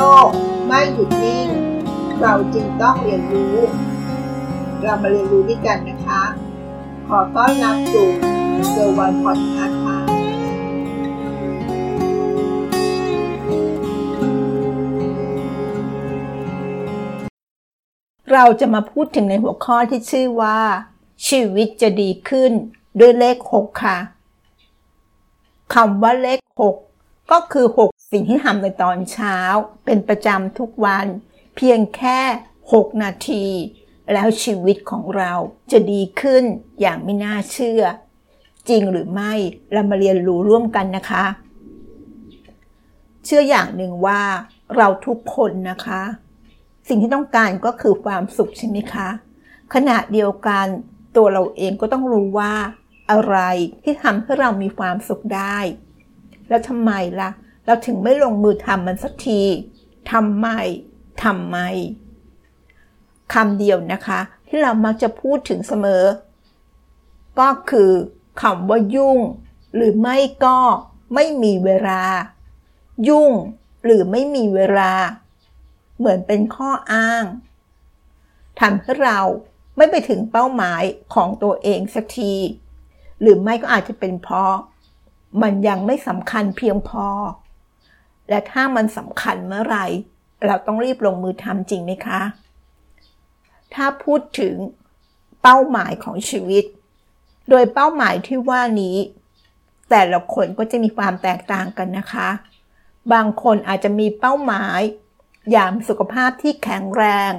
ลกไม่หยุดนิ่ง เราจึงต้องเรียนรู้ เรามาเรียนรู้ด้วยกันนะคะ ขอต้อนรับสู่เซอร์วันพอดคาส์ค่ะเราจะมาพูดถึงในหัวข้อที่ชื่อว่า ชีวิตจะดีขึ้นด้วยเลข 6 ค่ะคำว่าเลข 6 ก็คือ 6 สิ่งที่ทำในตอนเช้า เป็นประจำทุกวัน เพียงแค่ 6 นาที แล้วชีวิตของเราจะดีขึ้นอย่างไม่น่าเชื่อ จริงหรือไม่เรามาเรียนรู้ร่วมกันนะคะ เชื่ออย่างหนึ่งว่าเราทุกคนนะคะ สิ่งที่ต้องการก็คือความสุขใช่ไหมคะ ขณะเดียวกันตัวเราเองก็ต้องรู้ว่า อะไรที่ทำให้เรามีความสุขได้ แล้วทำไมละ่ะ เราถึงไม่ลงมือทำมันสักทีทำไมทำไมคำเดียวนะคะ ที่เรามักจะพูดถึงเสมอ ก็คือคำว่ายุ่ง หรือไม่ก็ไม่มีเวลา ยุ่งหรือไม่มีเวลา เหมือนเป็นข้ออ้างทำให้เราไม่ไปถึงเป้าหมายของตัวเองสักที หรือไม่ก็อาจจะเป็นเพราะ มันยังไม่สำคัญเพียงพอ และถ้ามันสำคัญเมื่อไหร่ เราต้องรีบลงมือทำจริงไหมคะ ถ้าพูดถึงเป้าหมายของชีวิต โดยเป้าหมายที่ว่านี้ แต่ละคนก็จะมีความแตกต่างกันนะคะ บางคนอาจจะมีเป้าหมาย อย่างสุขภาพที่แข็งแรง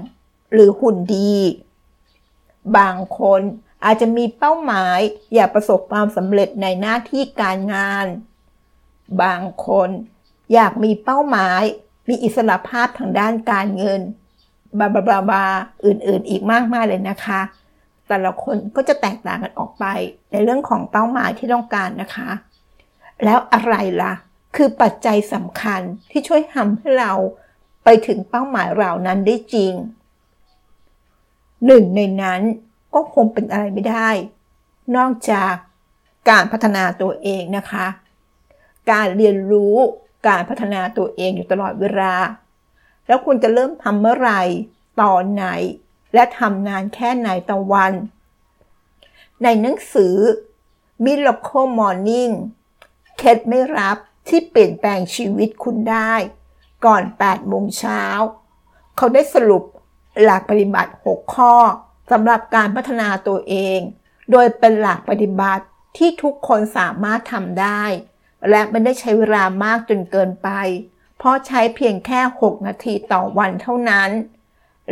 หรือหุ่นดี บางคน อาจจะมีเป้าหมายอยากประสบความสำเร็จในหน้าที่การงาน บางคนอยากมีเป้าหมาย มีอิสระภาพทางด้านการเงิน บาบาบาบาอื่นๆ อีกมากมายเลยนะคะ แต่ละคนก็จะแตกต่างกันออกไป ในเรื่องของเป้าหมายที่ต้องการนะคะ แล้วอะไรล่ะ คือปัจจัยสำคัญที่ช่วยทำให้เราไปถึงเป้าหมายเหล่านั้นได้จริง หนึ่งในนั้น ก็คงเป็นอะไรไม่ได้ นอกจากการพัฒนาตัวเองนะคะ การเรียนรู้การพัฒนาตัวเองอยู่ตลอดเวลา แล้วคุณจะเริ่มทำเมื่อไหร่ตอนไหน และทำนานแค่ไหนต่อวัน ในหนังสือ Miracle Morning เคล็ดไม่รับที่เปลี่ยนแปลงชีวิตคุณได้ ก่อน8โมงเช้า เขาได้สรุปหลักปฏิบัติ 6 ข้อ สำหรับการพัฒนาตัวเอง โดยเป็นหลักปฏิบัติที่ทุกคนสามารถทำได้ และไม่ได้ใช้เวลามากจนเกินไป เพราะใช้เพียงแค่ 6 นาทีต่อวันเท่านั้น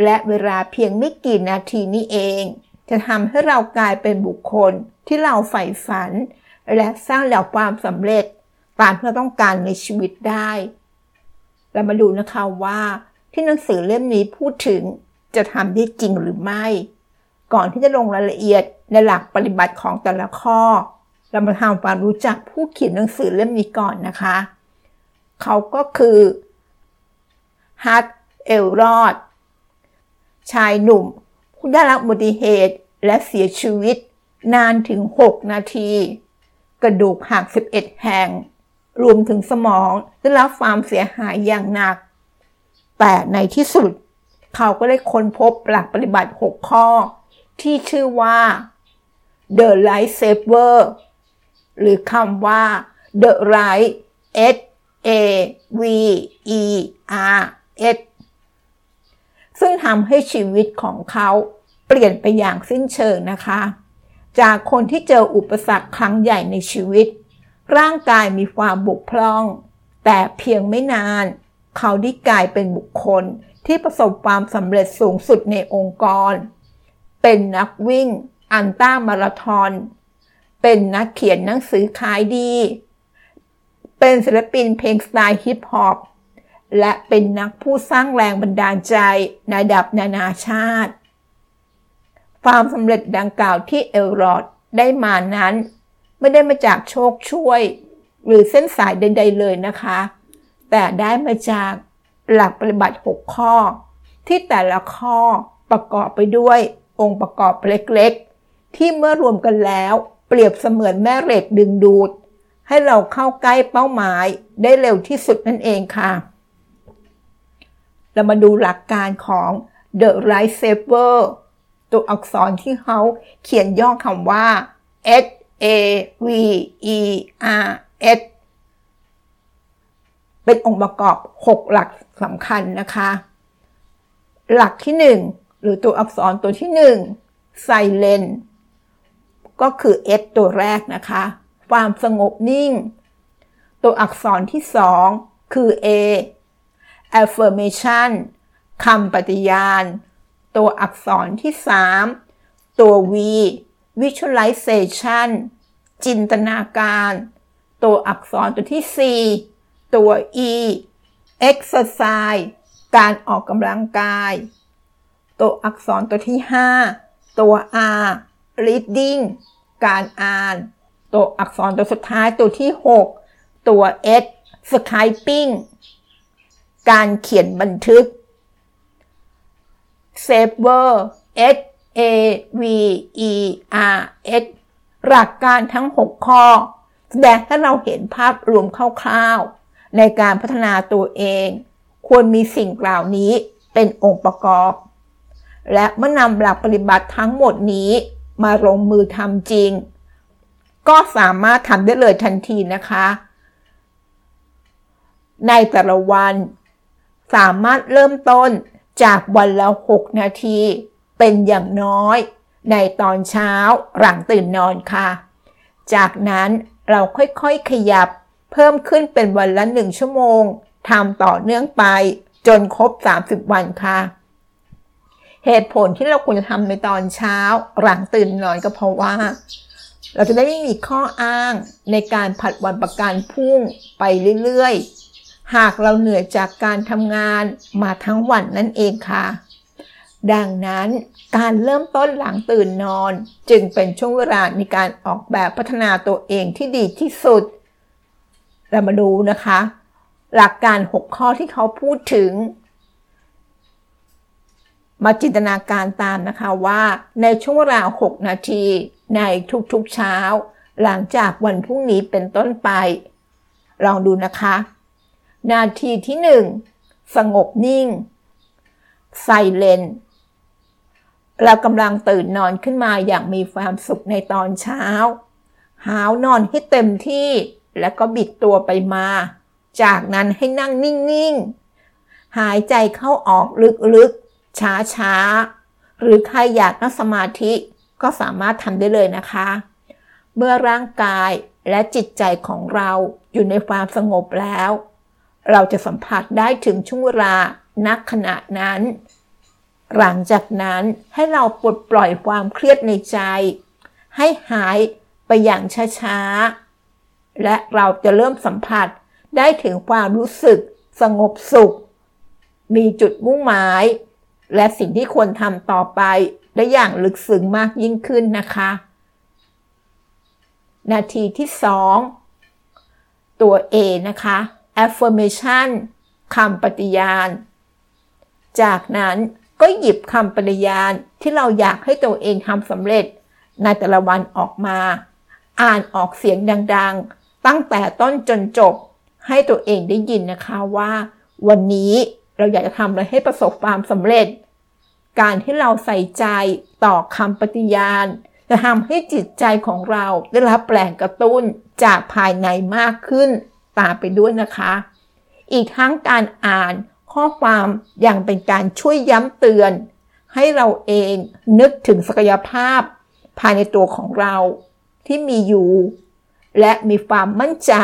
และเวลาเพียงไม่กี่นาทีนี้เอง จะทำให้เรากลายเป็นบุคคลที่เราใฝ่ฝัน และสร้างแล้วความสำเร็จตามที่เราต้องการในชีวิตได้ เรามาดูนะคะว่าที่หนังสือเล่มนี้พูดถึงจะทำได้จริงหรือไม่ ก่อนที่จะลงรายละเอียดในหลักปฏิบัติของแต่ละข้อ เรามาทำความรู้จักผู้เขียนหนังสือเล่มนี้ก่อนนะคะ เขาก็คือฮัตเอลรอด ชายหนุ่ม ผู้ได้รับอุบัติเหตุและเสียชีวิตนานถึง 6 นาที กระดูกหัก 11 แห่ง รวมถึงสมองได้รับความเสียหายอย่างหนัก แต่ในที่สุด เขาก็ได้ค้นพบหลักปฏิบัติ 6 ข้อ ที่ชื่อว่า The Light Saver หรือคำว่า The Light S A V E R S ซึ่งทำให้ชีวิตของเขาเปลี่ยนไปอย่างสิ้นเชิงนะคะ จากคนที่เจออุปสรรคครั้งใหญ่ในชีวิต ร่างกายมีความบกพร่อง แต่เพียงไม่นาน เขาได้กลายเป็นบุคคลที่ประสบความสำเร็จสูงสุดในองค์กร เป็นนักวิ่ง อันต้ามาราธอน เป็นนักเขียนหนังสือขายดี เป็นศิลปินเพลงสไตล์ฮิปฮอป และเป็นนักผู้สร้างแรงบันดาลใจในระดับนานาชาติ ความสำเร็จดังกล่าวที่เอลรอดได้มานั้น ไม่ได้มาจากโชคช่วย หรือเส้นสายใด ๆ เลยนะคะ แต่ได้มาจากหลักปฏิบัติ 6 ข้อ ที่แต่ละข้อประกอบไปด้วย องค์ประกอบเล็กๆ ที่เมื่อรวมกันแล้ว เปรียบเสมือนแม่เหล็กดึงดูด ให้เราเข้าใกล้เป้าหมายได้เร็วที่สุดนั่นเองค่ะ เรามาดูหลักการของ The Right Saver ตัวอักษรที่เขาเขียนย่อคำว่า S A V E R S เป็นองค์ประกอบ 6 หลักสำคัญนะคะ หลักที่ 1 หรือตัวอักษรตัวที่1 Silent ก็คือ S ตัวแรกนะคะ ความสงบนิ่ง ตัวอักษรที่2คือ A affirmation คำปฏิญาณ ตัวอักษรที่3ตัว V visualization จินตนาการ ตัวอักษรตัวที่ 4 ตัว E exercise การออกกำลังกาย ตัวอักษรตัวที่ 5 ตัว R reading การอ่าน ตัวอักษรตัวสุดท้ายตัวที่ 6 ตัว S skyping การเขียนบันทึก saver S A V E R S หลักการทั้ง 6 ข้อ แสดงให้เราเห็นภาพรวมคร่าวๆ ในการพัฒนาตัวเอง ควรมีสิ่งเหล่าวนี้เป็นองค์ประกอบ และเมื่อนำหลักปฏิบัติทั้งหมดนี้มาลงมือทำจริง ก็สามารถทำได้เลยทันทีนะคะ ในแต่ละวัน สามารถเริ่มต้นจากวันละ 6 นาที เป็นอย่างน้อย ในตอนเช้าหลังตื่นนอนค่ะ จากนั้นเราค่อยๆขยับเพิ่มขึ้นเป็นวันละ 1 ชั่วโมงทำต่อเนื่องไปจนครบ 30 วันค่ะ เหตุผลที่เราควรจะทำในตอนเช้า หลังตื่นนอนก็เพราะว่า เราจะได้ไม่มีข้ออ้างในการผัดวันประกันพุ่งไปเรื่อยๆ หากเราเหนื่อยจากการทำงานมาทั้งวันนั่นเองค่ะ ดังนั้นการเริ่มต้นหลังตื่นนอนจึงเป็นช่วงเวลาในการออกแบบพัฒนาตัวเองที่ดีที่สุด เรามาดูนะคะ หลักการ 6 ข้อที่เขาพูดถึง มาจินตนาการตามนะคะว่าในช่วงเวลา 6 นาที ในทุกๆเช้า หลังจากวันพรุ่งนี้เป็นต้นไป ลองดูนะคะ นาทีที่หนึ่งสงบนิ่งไซเลนเรากำลังตื่นนอนขึ้นมาอย่างมีความสุขในตอนเช้า หาวนอนให้เต็มที่แล้วก็บิดตัวไปมา จากนั้นให้นั่งนิ่ง ๆ หายใจเข้าออกลึก ๆช้าหรือใครอยากนั่งสมาธิก็สามารถทำได้เลยนะคะ เมื่อร่างกายและจิตใจของเราอยู่ในความสงบแล้ว เราจะสัมผัสได้ถึงช่วงเวลานักขณะนั้น หลังจากนั้นให้เราปลดปล่อยความเครียดในใจ ให้หายไปอย่างช้าๆ และเราจะเริ่มสัมผัสได้ถึงความรู้สึกสงบสุข มีจุดมุ่งหมาย และสิ่งที่ควรทำต่อไปได้อย่างลึกซึ้งมากยิ่งขึ้นนะคะ นาทีที่ 2 ตัว A นะคะ affirmation คำปฏิญาณ จากนั้นก็หยิบคำปฏิญาณที่เราอยากให้ตัวเองทำสำเร็จในแต่ละวันออกมา อ่านออกเสียงดังๆ ตั้งแต่ต้นจนจบให้ตัวเองได้ยินนะคะว่า วันนี้ เราอยากจะทำอะไรให้ประสบความสำเร็จ การที่เราใส่ใจต่อคำปฏิญาณ จะทำให้จิตใจของเราได้รับแรงกระตุ้นจากภายในมากขึ้นตามไปด้วยนะคะ อีกทั้งการอ่านข้อความอย่างเป็นการช่วยย้ำเตือน ให้เราเองนึกถึงศักยภาพ ภายในตัวของเราที่มีอยู่ และมีความมั่นใจ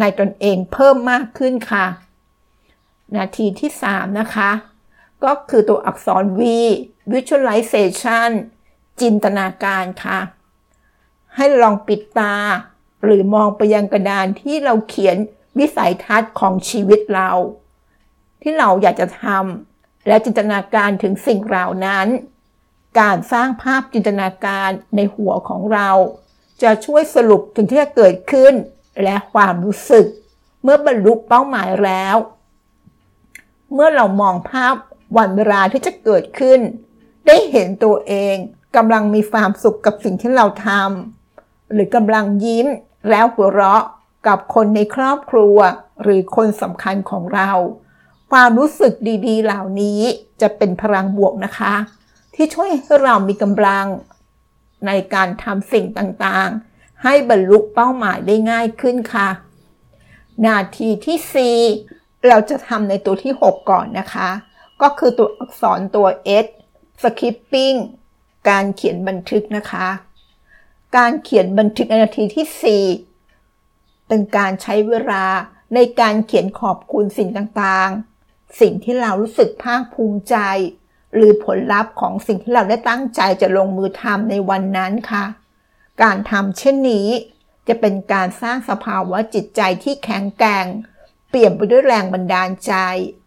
ในตนเองเพิ่มมากขึ้นค่ะ นาทีที่ 3 นะคะ ก็คือตัวอักษร V visualization จินตนาการค่ะ ให้ลองปิดตา หรือมองไปยังกระดานที่เราเขียนวิสัยทัศน์ของชีวิตเรา ที่เราอยากจะทำและจินตนาการถึงสิ่งเหล่านั้น การสร้างภาพจินตนาการในหัวของเรา จะช่วยสรุปถึงที่จะเกิดขึ้น และความรู้สึก เมื่อบรรลุเป้าหมายแล้ว เมื่อเรามองภาพวันเวลาที่จะเกิดขึ้น ได้เห็นตัวเองกำลังมีความสุขกับสิ่งที่เราทำหรือกำลังยิ้มแล้วหัวเราะกับคนในครอบครัว หรือคนสำคัญของเรา ความรู้สึกดีๆ เหล่านี้จะเป็นพลังบวกนะคะ ที่ช่วยให้เรามีกำลังในการทำสิ่งต่างๆ ให้บรรลุเป้าหมายได้ง่ายขึ้นค่ะ นาทีที่ 4 เราจะทำในตัวที่ 6 ก่อนนะคะ ก็คือตัวอักษรตัว S skipping การเขียนบันทึกนะคะ การเขียนบันทึกในนาทีที่ 4 เป็นการใช้เวลาในการเขียนขอบคุณสิ่งต่างๆ สิ่งที่เรารู้สึกภาคภูมิใจ หรือผลลัพธ์ของสิ่งที่เราได้ตั้งใจจะลงมือทำในวันนั้นค่ะ การทำเช่นนี้ จะเป็นการสร้างสภาวะจิตใจที่แข็งแกร่ง เปลี่ยนไปด้วยแรงบันดาลใจ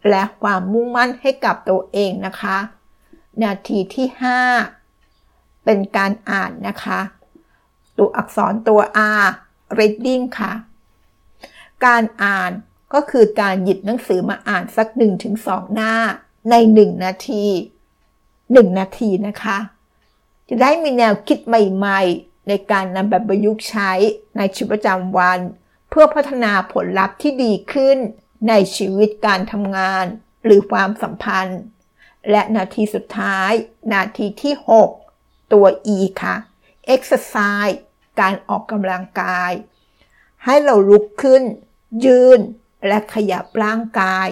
และความมุ่งมั่นให้กับตัวเองนะคะ นาทีที่ 5 เป็นการอ่านนะคะ ตัวอักษรตัว R reading ค่ะ การอ่านก็คือการหยิบหนังสือมาอ่านสัก 1-2 หน้าใน 1 นาที 1 นาทีนะคะ จะได้มีแนวคิดใหม่ ๆ ในการนำแบบประยุกต์ใช้ในชีวิตประจำวัน เพื่อพัฒนาผลลัพธ์ที่ดีขึ้นในชีวิตการทำงานหรือความสัมพันธ์ และนาทีสุดท้าย นาทีที่ 6 ตัว E ค่ะ exercise การออกกำลังกาย ให้เราลุกขึ้น ยืน และขยับร่างกาย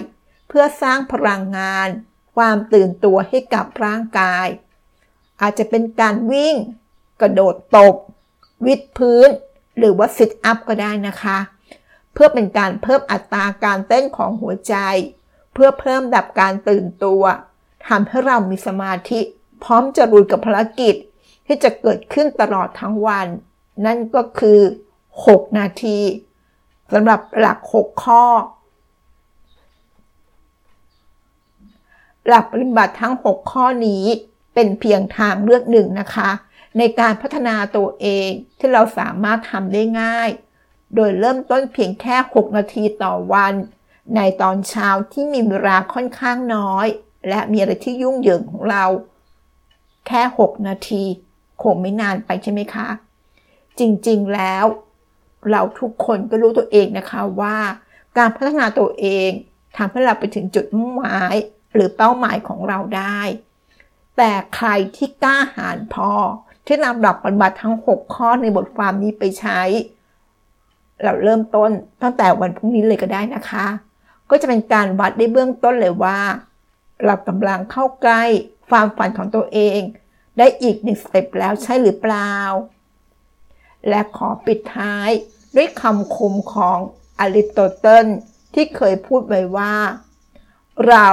เพื่อสร้างพลังงาน ความตื่นตัวให้กับร่างกาย อาจจะเป็นการวิ่ง กระโดดตบ วิดพื้น หรือว่าซิทอัพก็ได้นะคะ เพื่อเป็นการเพิ่มอัตราการเต้นของหัวใจ เพื่อเพิ่มดับการตื่นตัวทำให้เรามีสมาธิพร้อมจะรุยกับภารกิจที่จะเกิดขึ้นตลอดทั้งวัน นั่นก็คือ 6 นาทีสำหรับหลัก 6 ข้อ หลักปฏิบัติทั้ง 6 ข้อนี้เป็นเพียงทางเลือกหนึ่งนะคะ ในการพัฒนาตัวเองที่เราสามารถทำได้ง่าย โดยเริ่มต้นเพียงแค่ 6 นาทีต่อวัน ในตอนเช้าที่มีเวลาค่อนข้างน้อย และมีอะไรที่ยุ่งเหยิงของเรา แค่ 6 นาที คงไม่นานไปใช่ไหมคะ จริงๆแล้ว เราทุกคนก็รู้ตัวเองนะคะว่า การพัฒนาตัวเองทำให้เราไปถึงจุดมุ่งหมายหรือเป้าหมายของเราได้ แต่ใครที่กล้าหาญพอ ที่นำหลักปฏิบัติทั้ง 6 ข้อในบทความนี้ไปใช้ เราเริ่มต้นตั้งแต่วันพรุ่งนี้เลยก็ได้นะคะ ก็จะเป็นการวัดได้เบื้องต้นเลยว่า เรากำลังเข้าใกล้ความฝันของตัวเอง ได้อีกหนึ่งสเต็ปแล้วใช่หรือเปล่า และขอปิดท้ายด้วยคำคมของอริสโตเติลที่เคยพูดไว้ว่า เรา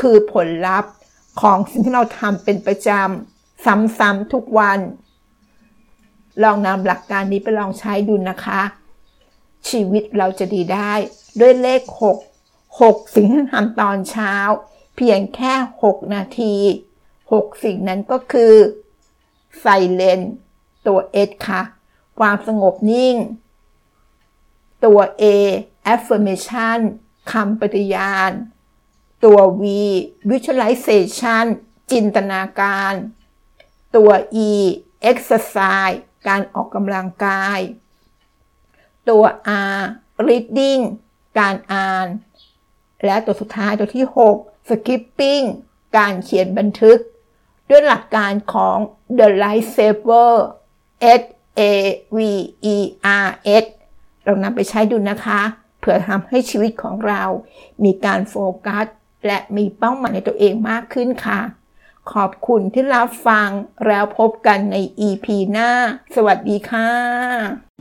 คือผลลัพธ์ของสิ่งที่เราทำเป็นประจำ ซ้ำๆทุกวัน ลองนำหลักการนี้ไปลองใช้ดูนะคะ ชีวิตเราจะดีได้ด้วยเลข 6 6 สิ่งที่ทำตอนเช้า เพียงแค่ 6 นาที 6 สิ่งนั้นก็คือไซเลนตัว S ค่ะ ความสงบนิ่ง ตัว A affirmation คำปฏิญาณ ตัว V visualization จินตนาการ ตัว E exercise การออกกำลังกาย ตัว R reading การอ่าน และตัวสุดท้ายตัวที่ 6 skipping การเขียนบันทึก ด้วยหลักการของ the life saver S A V E R S เรานำไปใช้ดูนะคะ เพื่อทำให้ชีวิตของเรา มีการโฟกัส และมีเป้าหมายในตัวเองมากขึ้นค่ะ ขอบคุณที่รับฟังแล้วพบกันใน EP หน้า สวัสดีค่ะ